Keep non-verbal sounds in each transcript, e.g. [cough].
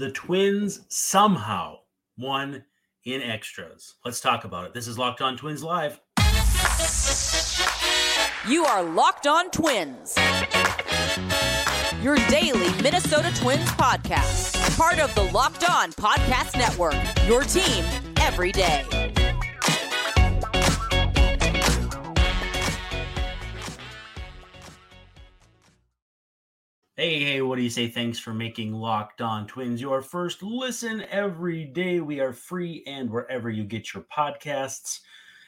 The Twins somehow won in extras. Let's talk about it. This is Locked On Twins Live. You are Locked On Twins, your daily Minnesota Twins podcast, part of the Locked On Podcast Network, your team every day. Hey, hey, what do you say? Thanks for making Locked On Twins your first listen every day. We are free and wherever you get your podcasts.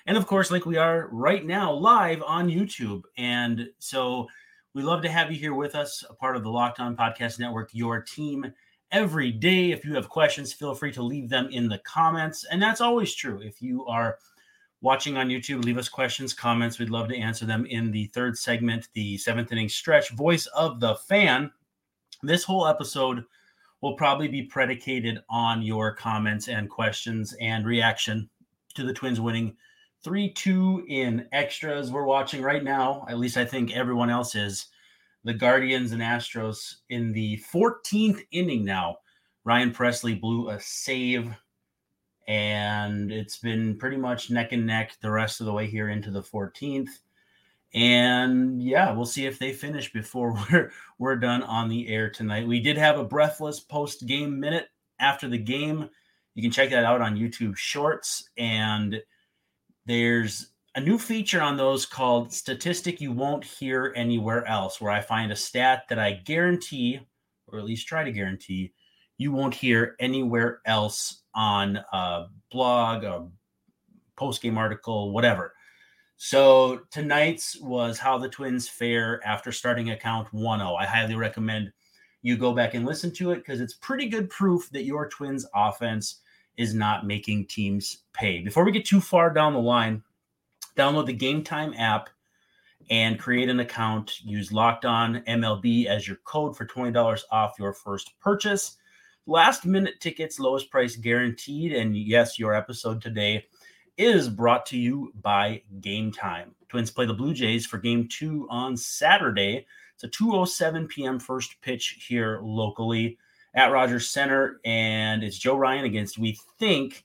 And of course, like we are right now, live on YouTube. And so we love to have you here with us, a part of the Locked On Podcast Network, your team every day. If you have questions, feel free to leave them in the comments. And that's always true. If you are watching on YouTube, leave us questions, comments. We'd love to answer them in the third segment, the seventh inning stretch, voice of the fan. This whole episode will probably be predicated on your comments and questions and reaction to the Twins winning 3 2 in extras. We're watching right now, at least I think everyone else is, the Guardians and Astros in the 14th inning now. Ryan Pressly blew a save and it's been pretty much neck and neck the rest of the way here into the 14th. And yeah, we'll see if they finish before [laughs] we're we're done on the air tonight. We did have a breathless post game minute after the game. You can check that out on YouTube Shorts and there's a new feature on those called statistic you won't hear anywhere else where I find a stat that I guarantee or at least try to guarantee you won't hear anywhere else on a blog, a post game article, whatever. So tonight's was how the Twins fare after starting account 1 0. I highly recommend you go back and listen to it because it's pretty good proof that your Twins offense is not making teams pay. Before we get too far down the line, download the Game Time app and create an account. Use Locked On MLB as your code for $20 off your first purchase. Last minute tickets, lowest price guaranteed. And yes, your episode today is brought to you by Game Time. Twins play the Blue Jays for game two on Saturday. It's a 2.07 p.m. first pitch here locally at Rogers Center. And it's Joe Ryan against, we think,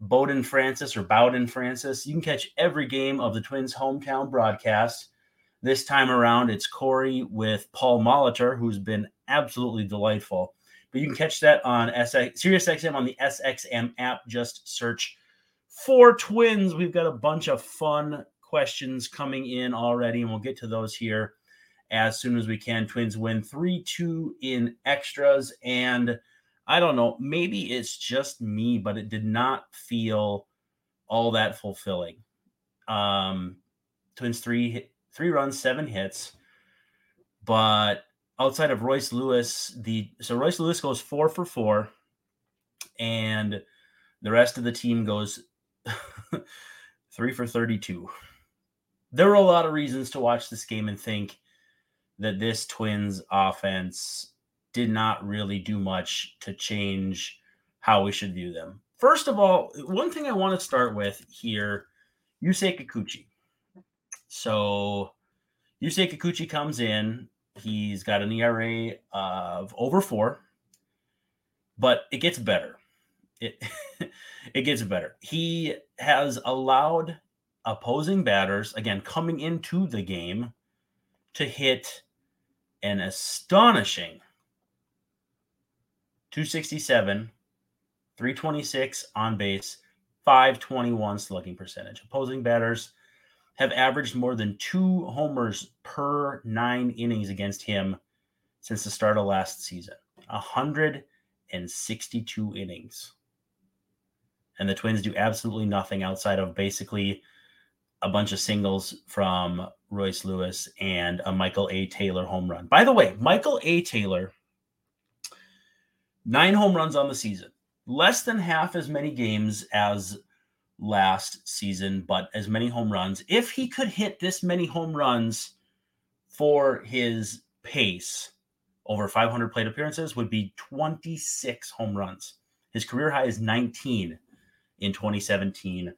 Bowden Francis or Bowden Francis. You can catch every game of the Twins' hometown broadcast. This time around, it's Corey with Paul Molitor, who's been absolutely delightful. But you can catch that on SX, SiriusXM on the SXM app. Just search for Twins. We've got a bunch of fun questions coming in already, and we'll get to those here as soon as we can. Twins win 3 2 in extras. And I don't know, maybe it's just me, but it did not feel all that fulfilling. Um, Twins three three runs, seven hits, but outside of Royce Lewis, the so Royce Lewis goes four for four, and the rest of the team goes [laughs] three for 32. There were a lot of reasons to watch this game and think that this Twins offense did not really do much to change how we should view them. First of all, one thing I want to start with here, Yusei Kikuchi. So Yusei Kikuchi comes in He's got an ERA of over four, but it gets better. It [laughs] it gets better. He has allowed opposing batters, again, coming into the game, to hit an astonishing 267, 326 on base, 521 slugging percentage. Opposing batters have averaged more than two homers per nine innings against him since the start of last season 162 innings. And the Twins do absolutely nothing outside of basically a bunch of singles from Royce Lewis and a Michael A. Taylor home run. By the way, Michael A. Taylor, nine home runs on the season, less than half as many games as last season, but as many home runs. If he could hit this many home runs for his pace, over 500 plate appearances would be 26 home runs. His career high is 19 in 2017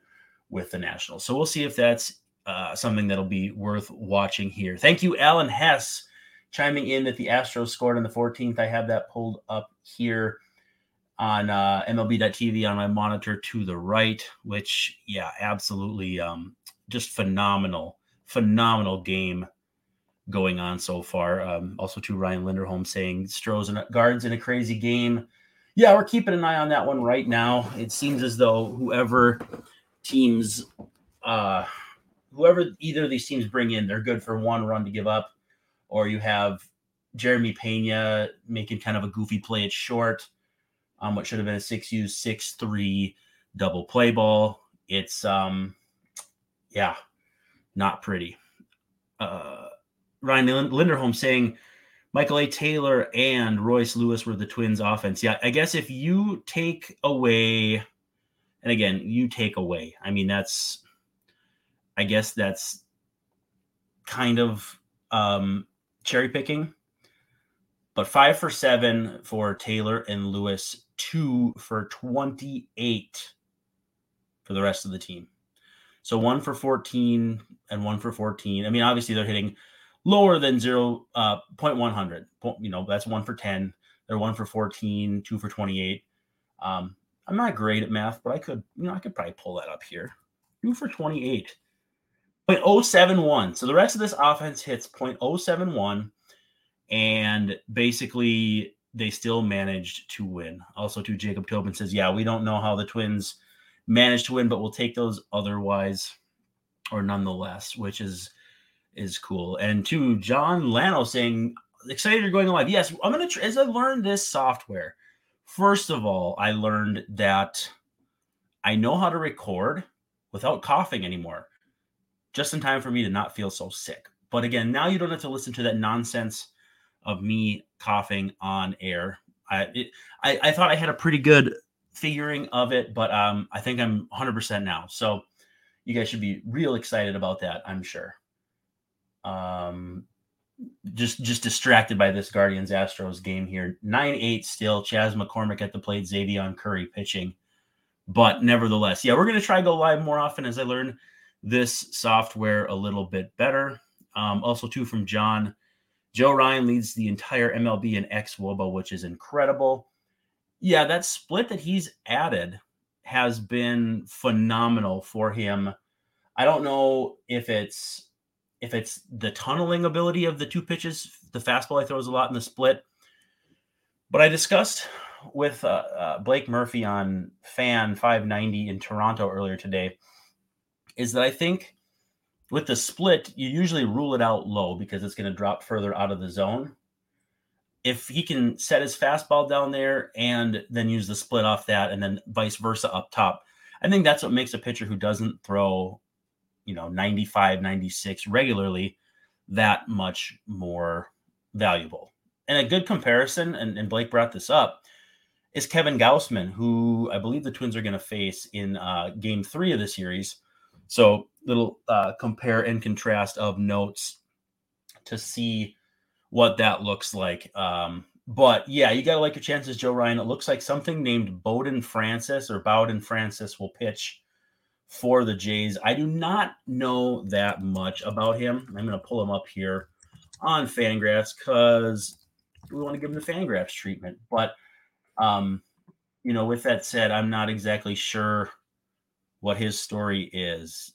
with the Nationals. So we'll see if that's uh, something that'll be worth watching here. Thank you, Alan Hess, chiming in that the Astros scored on the 14th. I have that pulled up here on uh, MLB.TV on my monitor to the right, which, yeah, absolutely um, just phenomenal, phenomenal game going on so far. Um, also, to Ryan Linderholm saying Stros and guards in a crazy game. Yeah, we're keeping an eye on that one right now. It seems as though whoever teams, uh, whoever either of these teams bring in, they're good for one run to give up, or you have Jeremy Pena making kind of a goofy play at short on what should have been a six U six three double play ball. It's um, yeah, not pretty. Uh, Ryan Linderholm saying Michael A. Taylor and Royce Lewis were the Twins' offense. Yeah, I guess if you take away, and again, you take away. I mean, that's, I guess that's kind of um, cherry picking. But five for seven for Taylor and Lewis, two for 28 for the rest of the team. So one for 14 and one for 14. I mean, obviously they're hitting lower than zero uh, point one hundred. You know, that's one for 10. They're one for 14, two for 28. Um, I'm not great at math, but I could, you know, I could probably pull that up here. Two for 28. 0.071. So the rest of this offense hits 0.071 and basically they still managed to win. Also, to Jacob Tobin says, "Yeah, we don't know how the Twins managed to win, but we'll take those otherwise or nonetheless," which is is cool. And to John Lano saying, "Excited you're going live." Yes, I'm gonna as I learned this software. First of all, I learned that I know how to record without coughing anymore, just in time for me to not feel so sick. But again, now you don't have to listen to that nonsense of me coughing on air. I, it, I, I thought I had a pretty good figuring of it, but um, I think I'm 100% now. So you guys should be real excited about that. I'm sure. Um, just just distracted by this Guardians Astros game here. 9-8 still. Chas McCormick at the plate, Xzavion Curry pitching. But nevertheless, yeah, we're gonna try to go live more often as I learn this software a little bit better. Um, also, too, from John Joe Ryan leads the entire MLB in xwOBA, which is incredible. Yeah, that split that he's added has been phenomenal for him. I don't know if it's if it's the tunneling ability of the two pitches, the fastball I throws a lot in the split. But I discussed with uh, uh, Blake Murphy on Fan 590 in Toronto earlier today is that I think with the split, you usually rule it out low because it's going to drop further out of the zone. If he can set his fastball down there and then use the split off that and then vice versa up top, I think that's what makes a pitcher who doesn't throw, you know, 95, 96 regularly that much more valuable. And a good comparison, and, and Blake brought this up, is Kevin Gausman, who I believe the Twins are going to face in uh, game three of the series. So little uh, compare and contrast of notes to see what that looks like. Um, but yeah, you got to like your chances, Joe Ryan. It looks like something named Bowden Francis or Bowden Francis will pitch for the Jays. I do not know that much about him. I'm to pull him up here on Fangraphs because we want to give him the Fangraphs treatment. But, um, you know, with that said, I'm not exactly sure what his story is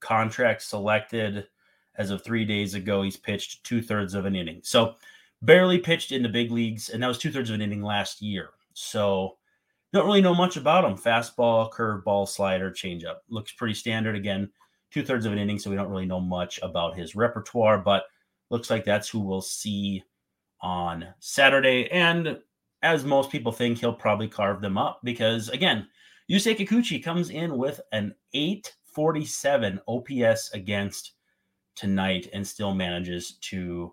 contract selected as of three days ago. He's pitched two thirds of an inning. So barely pitched in the big leagues, and that was two thirds of an inning last year. So don't really know much about him. Fastball, curveball, slider, changeup. Looks pretty standard. Again, two thirds of an inning, so we don't really know much about his repertoire, but looks like that's who we'll see on Saturday. And as most people think, he'll probably carve them up because, again, Yusei Kikuchi comes in with an 847 OPS against tonight and still manages to,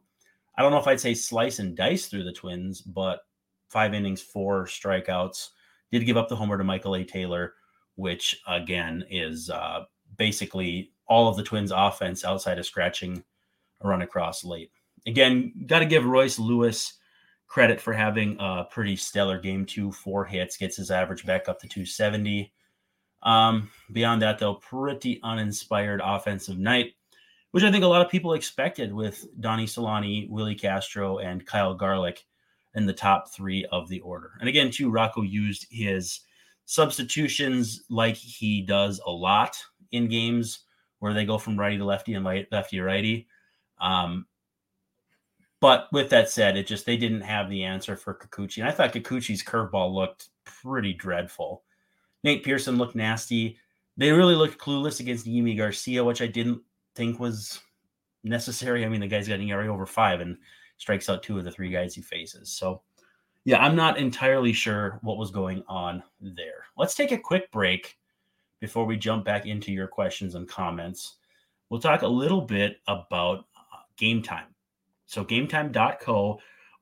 I don't know if I'd say slice and dice through the Twins, but five innings, four strikeouts. Did give up the homer to Michael A. Taylor, which again is uh, basically all of the Twins' offense outside of scratching a run across late. Again, got to give Royce Lewis credit for having a pretty stellar game two, four hits, gets his average back up to 270. Um, beyond that, though, pretty uninspired offensive night, which I think a lot of people expected with Donnie Solano, Willi Castro, and Kyle Garlick in the top three of the order. And again, too, Rocco used his substitutions like he does a lot in games where they go from righty to lefty and lefty to righty. Um, but with that said, it just they didn't have the answer for Kikuchi. And I thought Kikuchi's curveball looked pretty dreadful. Nate Pearson looked nasty. They really looked clueless against Yimi Garcia, which I didn't think was necessary. I mean, the guy's got an ERA over five and strikes out two of the three guys he faces. So, yeah, I'm not entirely sure what was going on there. Let's take a quick break before we jump back into your questions and comments. We'll talk a little bit about uh, game time. So, gametime.co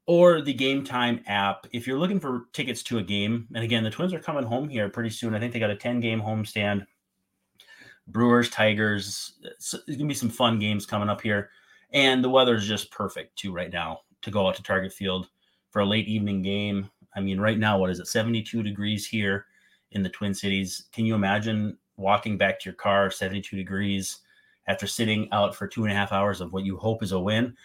or the Game Time app. If you're looking for tickets to a game, and again, the Twins are coming home here pretty soon. I think they got a 10 game homestand. Brewers, Tigers. It's, it's going to be some fun games coming up here. And the weather is just perfect too right now to go out to Target Field for a late evening game. I mean, right now, what is it? 72 degrees here in the Twin Cities. Can you imagine walking back to your car, 72 degrees, after sitting out for two and a half hours of what you hope is a win?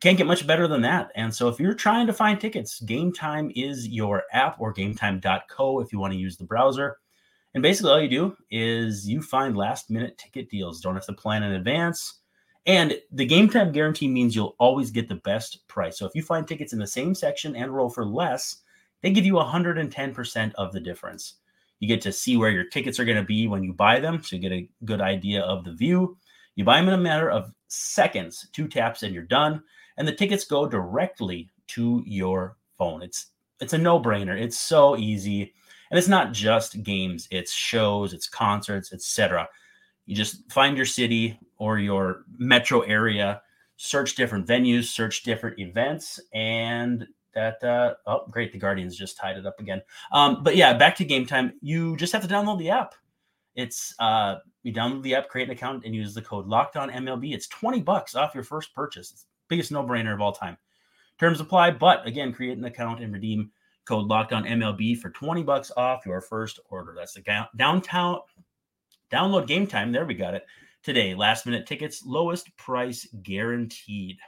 Can't get much better than that. And so, if you're trying to find tickets, Game Time is your app or gametime.co if you want to use the browser. And basically, all you do is you find last minute ticket deals. Don't have to plan in advance. And the game time guarantee means you'll always get the best price. So if you find tickets in the same section and roll for less, they give you 110% of the difference. You get to see where your tickets are going to be when you buy them. So you get a good idea of the view. You buy them in a matter of seconds, two taps, and you're done. And the tickets go directly to your phone. It's it's a no-brainer. It's so easy. And it's not just games, it's shows, it's concerts, etc. You just find your city or your metro area, search different venues, search different events, and that uh, oh great, the Guardians just tied it up again. Um, but yeah, back to game time. You just have to download the app. It's uh, you download the app, create an account, and use the code Locked On MLB. It's twenty bucks off your first purchase. It's biggest no brainer of all time. Terms apply, but again, create an account and redeem code Locked On MLB for twenty bucks off your first order. That's the downtown Download game time. There we got it. Today, last minute tickets, lowest price guaranteed.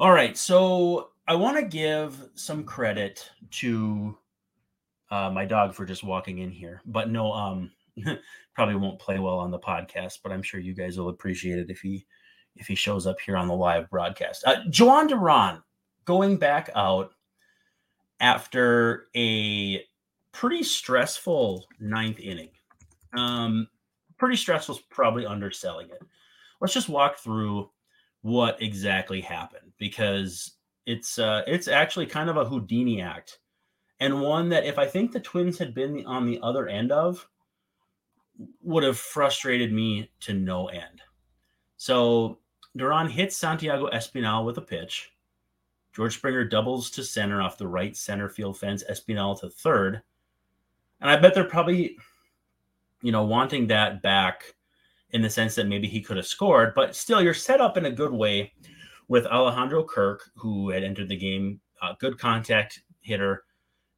All right. So I want to give some credit to uh, my dog for just walking in here, but no, um, [laughs] probably won't play well on the podcast, but I'm sure you guys will appreciate it if he if he shows up here on the live broadcast. Uh, Jhoan Duran going back out after a pretty stressful ninth inning. Um, pretty stressful is probably underselling it. Let's just walk through what exactly happened because it's uh, it's actually kind of a Houdini act, and one that if I think the Twins had been on the other end of, would have frustrated me to no end. So Duran hits Santiago Espinal with a pitch. George Springer doubles to center off the right center field fence, Espinal to third. And I bet they're probably you know, wanting that back in the sense that maybe he could have scored, but still, you're set up in a good way with Alejandro Kirk, who had entered the game, uh, good contact hitter.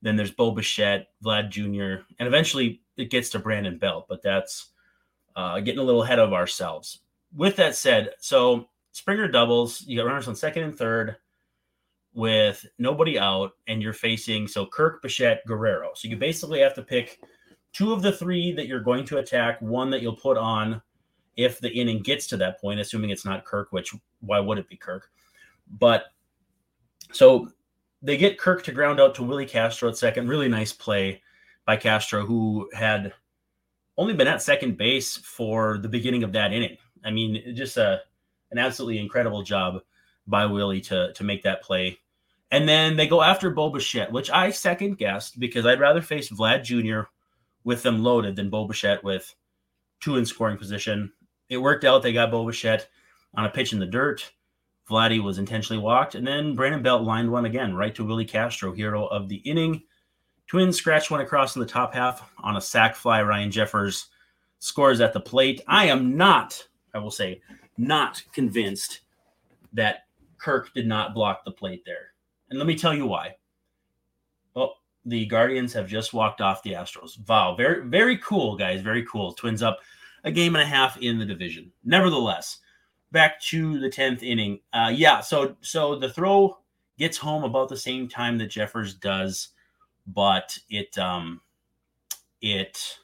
Then there's Bo Bichette, Vlad Jr., and eventually it gets to Brandon Belt, but that's uh, getting a little ahead of ourselves. With that said, so Springer doubles, you got runners on second and third with nobody out, and you're facing so Kirk, Bichette, Guerrero. So you basically have to pick two of the three that you're going to attack, one that you'll put on if the inning gets to that point, assuming it's not Kirk, which why would it be Kirk? But so they get Kirk to ground out to Willi Castro at second. Really nice play by Castro, who had only been at second base for the beginning of that inning. I mean, just a an absolutely incredible job by Willi to to make that play. And then they go after Bo Bichette, which I second guessed because I'd rather face Vlad Jr with them loaded than Bo Bichette with two in scoring position. It worked out. They got Bo Bichette on a pitch in the dirt. Vladdy was intentionally walked, and then Brandon Belt lined one again right to Willi Castro, hero of the inning. Twins scratch one across in the top half on a sac fly. Ryan Jeffers scores at the plate. I am not, I will say, not convinced that Kirk did not block the plate there. And let me tell you why Well, the Guardians have just walked off the Astros. Wow, very very cool, guys. Very cool. Twins up a game and a half in the division. Nevertheless, back to the tenth inning. Uh, yeah, so so the throw gets home about the same time that Jeffers does, but it um it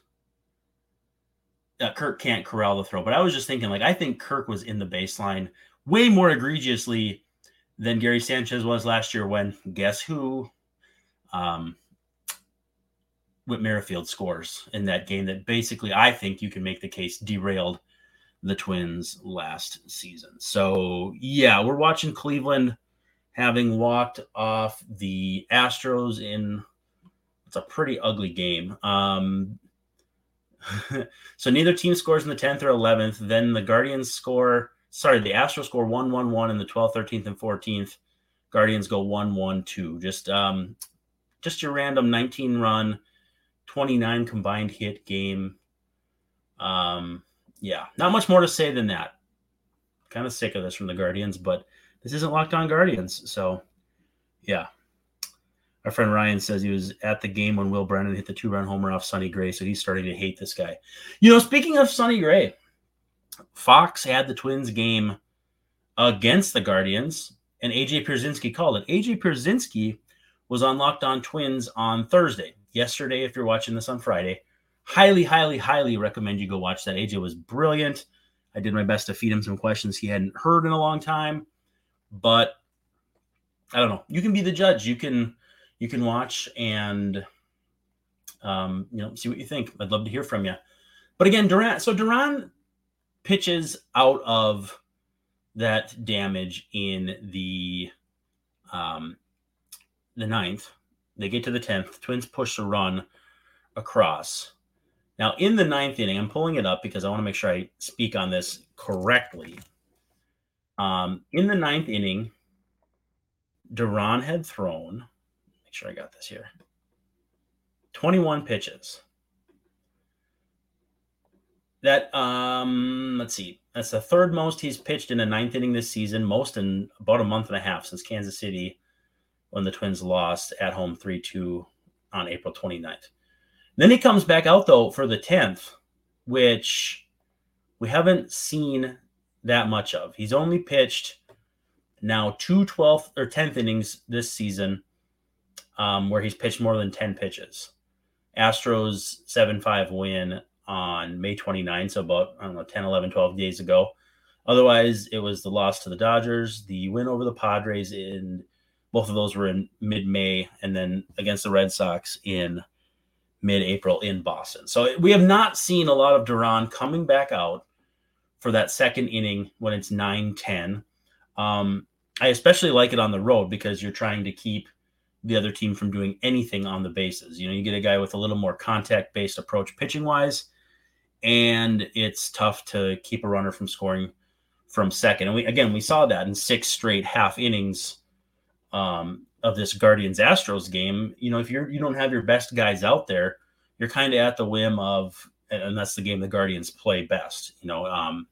uh, Kirk can't corral the throw. But I was just thinking, like, I think Kirk was in the baseline way more egregiously than Gary Sanchez was last year when guess who? Um, Whit Merrifield scores in that game that basically I think you can make the case derailed the Twins last season. So yeah, we're watching Cleveland having walked off the Astros in it's a pretty ugly game. Um, [laughs] so neither team scores in the 10th or 11th. Then the Guardians score, sorry, the Astros score 1 1 1 in the 12th, 13th, and 14th. Guardians go 1 1 2. Just um just your random 19 run, 29 combined hit game. Um, yeah, not much more to say than that. Kind of sick of this from the Guardians, but this isn't locked on Guardians. So yeah. Our friend Ryan says he was at the game when Will Brennan hit the two run homer off Sonny Gray, so he's starting to hate this guy. You know, speaking of Sonny Gray, Fox had the Twins game against the Guardians, and AJ Pierzynski called it. AJ Pierzynski was on Locked On Twins on Thursday. Yesterday, if you're watching this on Friday, highly, highly, highly recommend you go watch that. AJ was brilliant. I did my best to feed him some questions he hadn't heard in a long time, but I don't know. You can be the judge. You can you can watch and um, you know see what you think. I'd love to hear from you. But again, Duran. So Duran pitches out of that damage in the um, the ninth. They get to the tenth. Twins push a run across. Now in the ninth inning, I'm pulling it up because I want to make sure I speak on this correctly. Um, in the ninth inning, Duran had thrown Make sure I got this here. 21 pitches. That um let's see. That's the third most he's pitched in a ninth inning this season, most in about a month and a half since Kansas City when the Twins lost at home 3-2 on April 29th. Then he comes back out though for the 10th, which we haven't seen that much of. He's only pitched now two 12th or 10th innings this season um, where he's pitched more than 10 pitches. Astros 7 5 win on May 29, so about, I don't know, 10, 11, 12 days ago. Otherwise, it was the loss to the Dodgers, the win over the Padres in both of those were in mid May, and then against the Red Sox in mid April in Boston. So we have not seen a lot of Duran coming back out for that second inning when it's 9 10. Um, I especially like it on the road because you're trying to keep the other team from doing anything on the bases. You know, you get a guy with a little more contact based approach pitching wise, and it's tough to keep a runner from scoring from second. And we again we saw that in six straight half innings um, of this Guardians Astros game. You know, if you're you don't have your best guys out there, you're kind of at the whim of, and that's the game the Guardians play best. You know, um,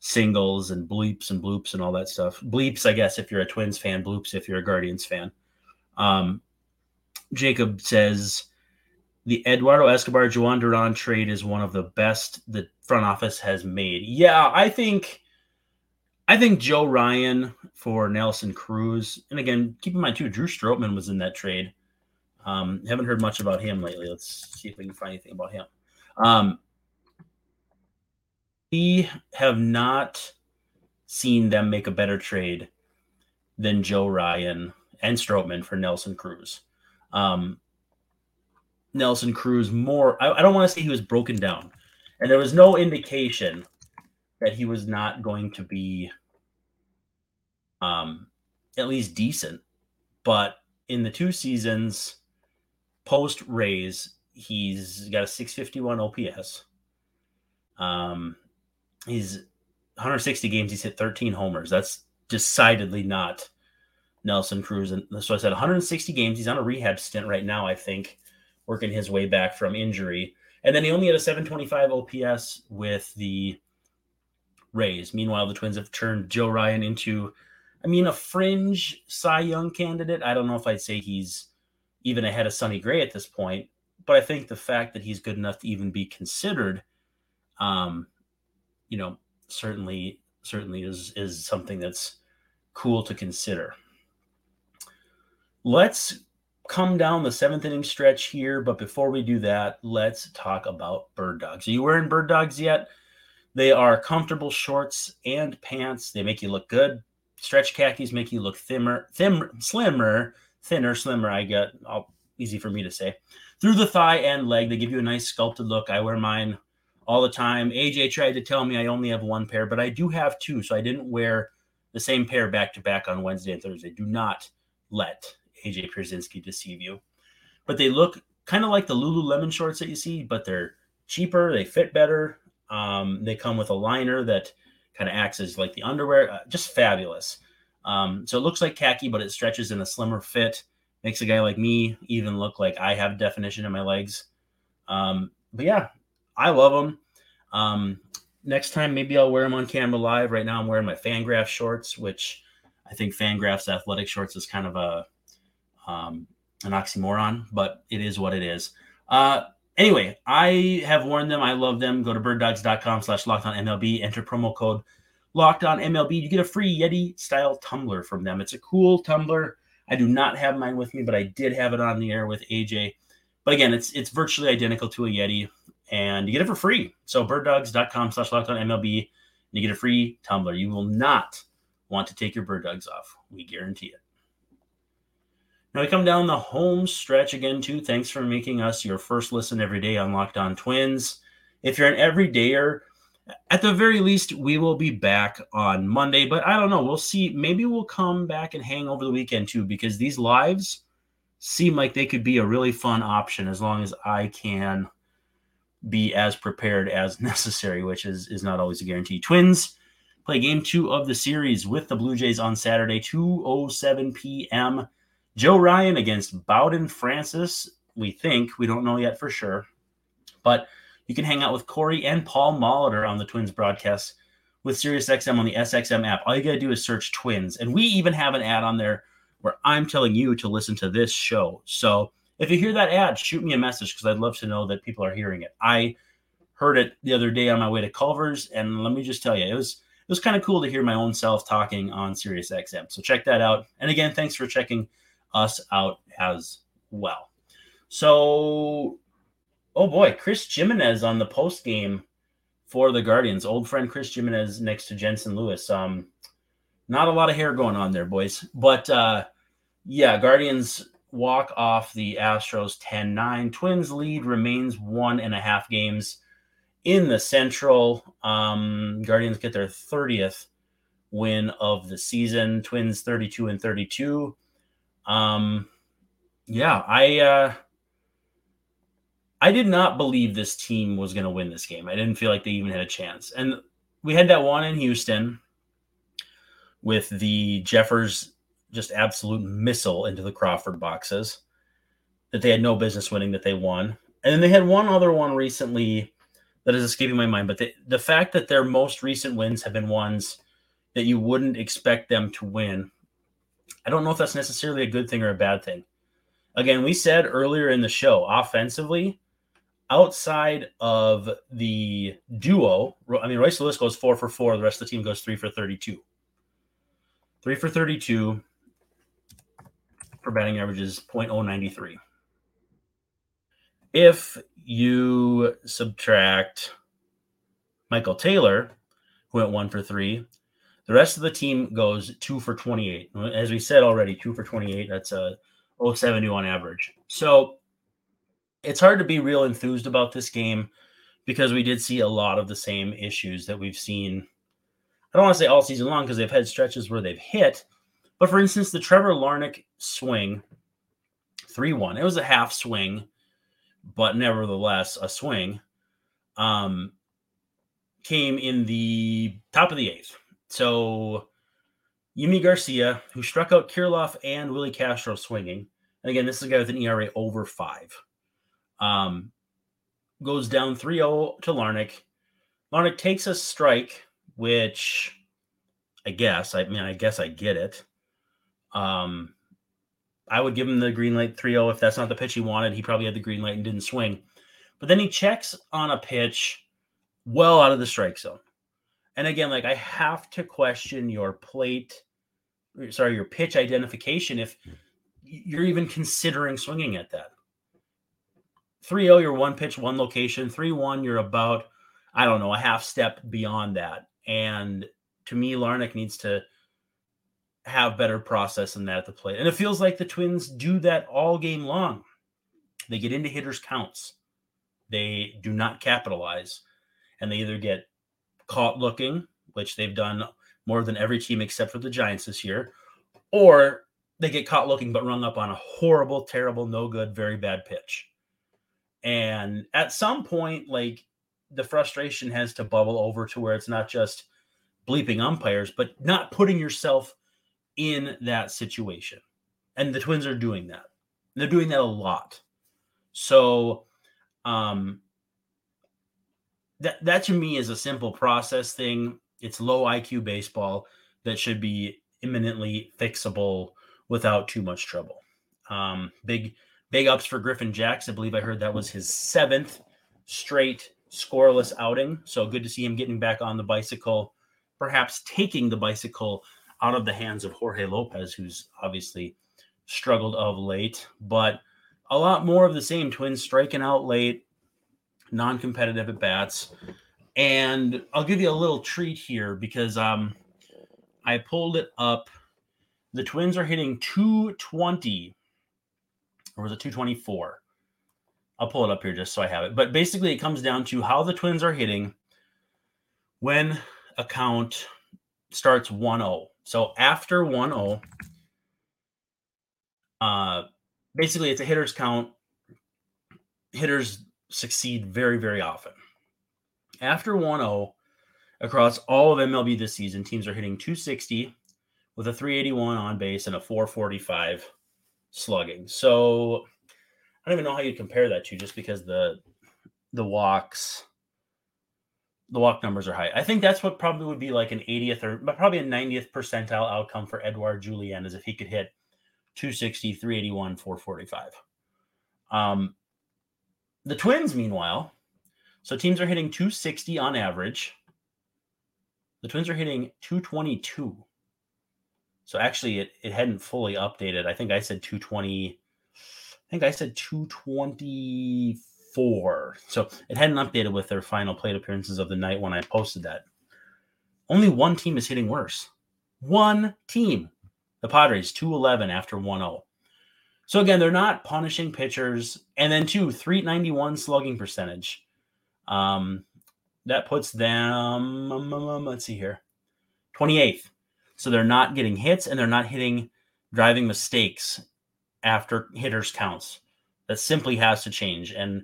singles and bleeps and bloops and all that stuff. Bleeps, I guess, if you're a Twins fan. Bloops, if you're a Guardians fan. Um, Jacob says the Eduardo Escobar Jhoan Duran trade is one of the best the front office has made. Yeah, I think I think Joe Ryan for Nelson Cruz, and again, keep in mind too, Drew Strotman was in that trade. Um, haven't heard much about him lately. Let's see if we can find anything about him. Um, we have not seen them make a better trade than Joe Ryan and Strotman for Nelson Cruz. Um, Nelson Cruz more. I, I don't want to say he was broken down, and there was no indication that he was not going to be, um, at least decent. But in the two seasons post Rays, he's got a 651 OPS. Um, he's 160 games. He's hit 13 homers. That's decidedly not Nelson Cruz. And so I said 160 games. He's on a rehab stint right now, I think, working his way back from injury. And then he only had a 725 OPS with the Rays. Meanwhile, the Twins have turned Joe Ryan into, I mean, a fringe Cy Young candidate. I don't know if I'd say he's even ahead of Sonny Gray at this point, but I think the fact that he's good enough to even be considered, um, you know, certainly certainly is is something that's cool to consider. Let's come down the seventh inning stretch here. But before we do that, let's talk about bird dogs. Are you wearing bird dogs yet? They are comfortable shorts and pants. They make you look good. Stretch khakis make you look thinner, thin, slimmer, thinner, slimmer. I get all easy for me to say. Through the thigh and leg, they give you a nice sculpted look. I wear mine all the time. AJ tried to tell me I only have one pair, but I do have two, so I didn't wear the same pair back to back on Wednesday and Thursday. Do not let AJ Pierzynski deceive you. But they look kind of like the Lululemon shorts that you see, but they're cheaper, they fit better. Um, they come with a liner that kind of acts as like the underwear, uh, just fabulous. Um, so it looks like khaki, but it stretches in a slimmer fit. Makes a guy like me even look like I have definition in my legs. Um, but yeah, I love them. Um, next time, maybe I'll wear them on camera live. Right now, I'm wearing my Fangraph shorts, which I think Fangraph's athletic shorts is kind of a um, an oxymoron, but it is what it is. Uh, anyway, I have worn them. I love them. Go to birddogs.com slash MLB. Enter promo code locked on MLB. You get a free Yeti style tumbler from them. It's a cool tumbler. I do not have mine with me, but I did have it on the air with AJ. But again, it's it's virtually identical to a Yeti, and you get it for free. So birddogs.com slash locked on MLB, and you get a free tumbler. You will not want to take your bird dogs off. We guarantee it. Now we come down the home stretch again, too. Thanks for making us your first listen every day on Locked On Twins. If you're an everydayer, at the very least, we will be back on Monday. But I don't know. We'll see. Maybe we'll come back and hang over the weekend too, because these lives seem like they could be a really fun option as long as I can be as prepared as [laughs] necessary, which is is not always a guarantee. Twins play game two of the series with the Blue Jays on Saturday, 2:07 p.m. Joe Ryan against Bowden Francis. We think we don't know yet for sure, but you can hang out with Corey and Paul Molitor on the Twins broadcast with SiriusXM on the SXM app. All you got to do is search Twins. And we even have an ad on there where I'm telling you to listen to this show. So if you hear that ad, shoot me a message because I'd love to know that people are hearing it. I heard it the other day on my way to Culver's, and let me just tell you, it was it was kind of cool to hear my own self talking on SiriusXM. So check that out. And again, thanks for checking us out as well. So oh boy, Chris Gimenez on the post game for the Guardians. Old friend Chris Gimenez next to Jensen Lewis. Um, not a lot of hair going on there, boys. But uh, yeah, Guardians walk off the Astros 10 9. Twins lead remains one and a half games in the Central. Um, Guardians get their 30th win of the season. Twins 32 and 32. Um, yeah, I. Uh, I did not believe this team was going to win this game. I didn't feel like they even had a chance. And we had that one in Houston with the Jeffers just absolute missile into the Crawford boxes that they had no business winning that they won. And then they had one other one recently that is escaping my mind, but the, the fact that their most recent wins have been ones that you wouldn't expect them to win. I don't know if that's necessarily a good thing or a bad thing. Again, we said earlier in the show, offensively, outside of the duo, I mean, Royce Lewis goes four for four. The rest of the team goes three for 32. Three for 32 for batting averages 0.093. If you subtract Michael Taylor, who went one for three, the rest of the team goes two for 28. As we said already, two for 28. That's a 070 on average. So it's hard to be real enthused about this game because we did see a lot of the same issues that we've seen. I don't want to say all season long because they've had stretches where they've hit, but for instance, the Trevor Larnach swing 3 1, it was a half swing, but nevertheless a swing, um, came in the top of the eighth. So Yimi Garcia, who struck out Kirilloff and Willi Castro swinging, and again, this is a guy with an ERA over five. Um, goes down 3 0 to Larnach. Larnach takes a strike, which I guess, I mean, I guess I get it. Um, I would give him the green light 3 0 if that's not the pitch he wanted. He probably had the green light and didn't swing. But then he checks on a pitch well out of the strike zone. And again, like I have to question your plate, sorry, your pitch identification if hmm. you're even considering swinging at that. 3 0, you're one pitch, one location. 3 1, you're about, I don't know, a half step beyond that. And to me, Larnach needs to have better process than that at the plate. And it feels like the Twins do that all game long. They get into hitters' counts, they do not capitalize, and they either get caught looking, which they've done more than every team except for the Giants this year, or they get caught looking but rung up on a horrible, terrible, no good, very bad pitch. And at some point, like the frustration has to bubble over to where it's not just bleeping umpires, but not putting yourself in that situation. And the Twins are doing that. They're doing that a lot. So um that that to me is a simple process thing. It's low IQ baseball that should be imminently fixable without too much trouble. Um, big big ups for Griffin Jax. I believe I heard that was his seventh straight scoreless outing. So good to see him getting back on the bicycle, perhaps taking the bicycle out of the hands of Jorge Lopez, who's obviously struggled of late. But a lot more of the same. Twins striking out late, non-competitive at bats. And I'll give you a little treat here because um, I pulled it up. The Twins are hitting 220 or was it 224? I'll pull it up here just so I have it. But basically, it comes down to how the Twins are hitting when a count starts 1 0. So after 1 0, uh, basically, it's a hitter's count. Hitters succeed very, very often. After 1 0, across all of MLB this season, teams are hitting 260 with a 381 on base and a 445 slugging. So I don't even know how you'd compare that to just because the the walks the walk numbers are high. I think that's what probably would be like an 80th or probably a 90th percentile outcome for Edouard Julien is if he could hit 260, 381, 445. Um, the Twins, meanwhile, so teams are hitting 260 on average. The Twins are hitting 222. So actually, it, it hadn't fully updated. I think I said 220. I think I said 224. So it hadn't updated with their final plate appearances of the night when I posted that. Only one team is hitting worse. One team. The Padres, 211 after 1 0. So again, they're not punishing pitchers. And then, two, 391 slugging percentage. Um, that puts them, um, um, um, let's see here, 28th. So they're not getting hits and they're not hitting driving mistakes after hitters counts. That simply has to change. And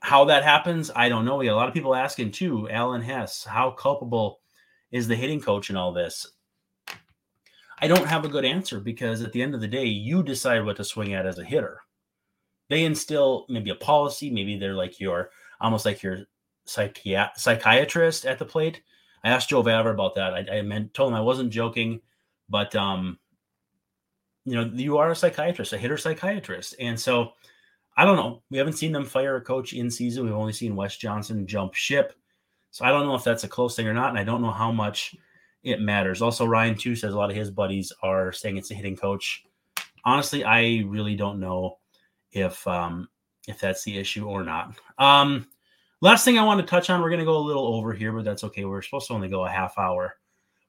how that happens, I don't know. We a lot of people asking too, Alan Hess, how culpable is the hitting coach in all this? I don't have a good answer because at the end of the day, you decide what to swing at as a hitter. They instill maybe a policy, maybe they're like your almost like your psychiat- psychiatrist at the plate. I asked Joe Vavra about that. I, I meant told him I wasn't joking, but um, you know, you are a psychiatrist, a hitter psychiatrist, and so I don't know. We haven't seen them fire a coach in season. We've only seen Wes Johnson jump ship, so I don't know if that's a close thing or not, and I don't know how much it matters. Also, Ryan too says a lot of his buddies are saying it's a hitting coach. Honestly, I really don't know if um, if that's the issue or not. Um, Last thing I want to touch on, we're going to go a little over here, but that's okay. We're supposed to only go a half hour.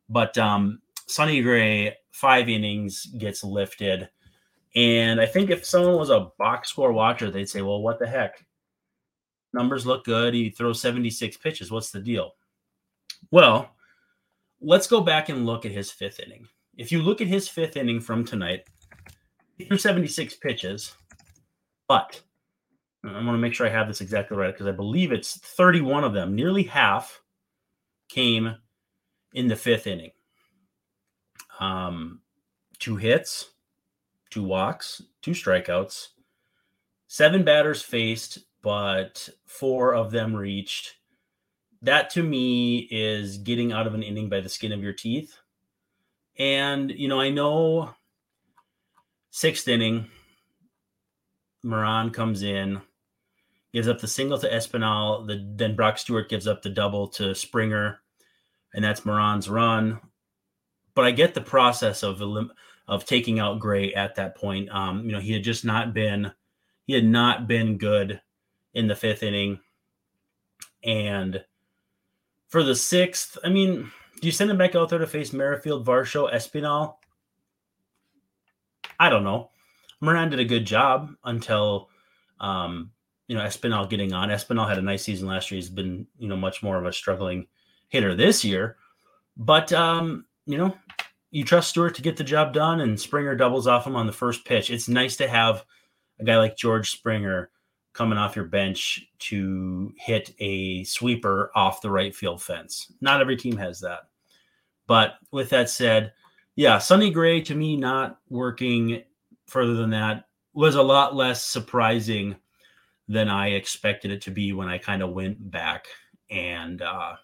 But um, Sonny Gray, five innings, gets lifted. And I think if someone was a box score watcher, they'd say, well, what the heck? Numbers look good. He throws 76 pitches. What's the deal? Well, let's go back and look at his fifth inning. If you look at his fifth inning from tonight, he threw 76 pitches, but I want to make sure I have this exactly right because I believe it's 31 of them, nearly half came in the fifth inning. Um, two hits, two walks, two strikeouts, seven batters faced, but four of them reached. That to me is getting out of an inning by the skin of your teeth. And, you know, I know sixth inning, Moran comes in gives up the single to Espinal. The, then Brock Stewart gives up the double to Springer, and that's Moran's run. But I get the process of of taking out Gray at that point. Um, you know, he had just not been he had not been good in the fifth inning. And for the sixth, I mean, do you send him back out there to face Merrifield, Varsho, Espinal? I don't know. Moran did a good job until um, you know Espinal getting on. Espinal had a nice season last year. He's been you know much more of a struggling hitter this year. But um, you know, you trust Stewart to get the job done, and Springer doubles off him on the first pitch. It's nice to have a guy like George Springer coming off your bench to hit a sweeper off the right field fence. Not every team has that. But with that said, yeah, Sonny Gray to me not working further than that was a lot less surprising than I expected it to be when I kind of went back and uh,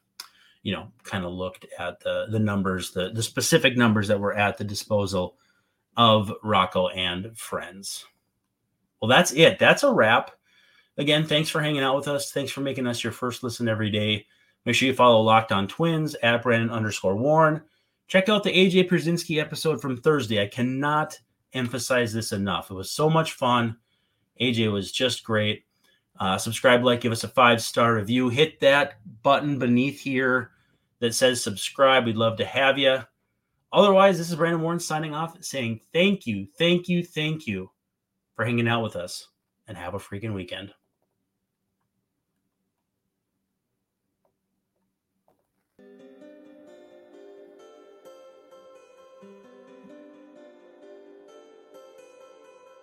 you know kind of looked at the the numbers, the the specific numbers that were at the disposal of Rocco and friends. Well, that's it. That's a wrap. Again, thanks for hanging out with us. Thanks for making us your first listen every day. Make sure you follow Locked On Twins at Brandon underscore Warren. Check out the AJ Pierzynski episode from Thursday. I cannot emphasize this enough. It was so much fun. AJ was just great. Uh, subscribe, like, give us a five star review. Hit that button beneath here that says subscribe. We'd love to have you. Otherwise, this is Brandon Warren signing off saying thank you, thank you, thank you for hanging out with us and have a freaking weekend.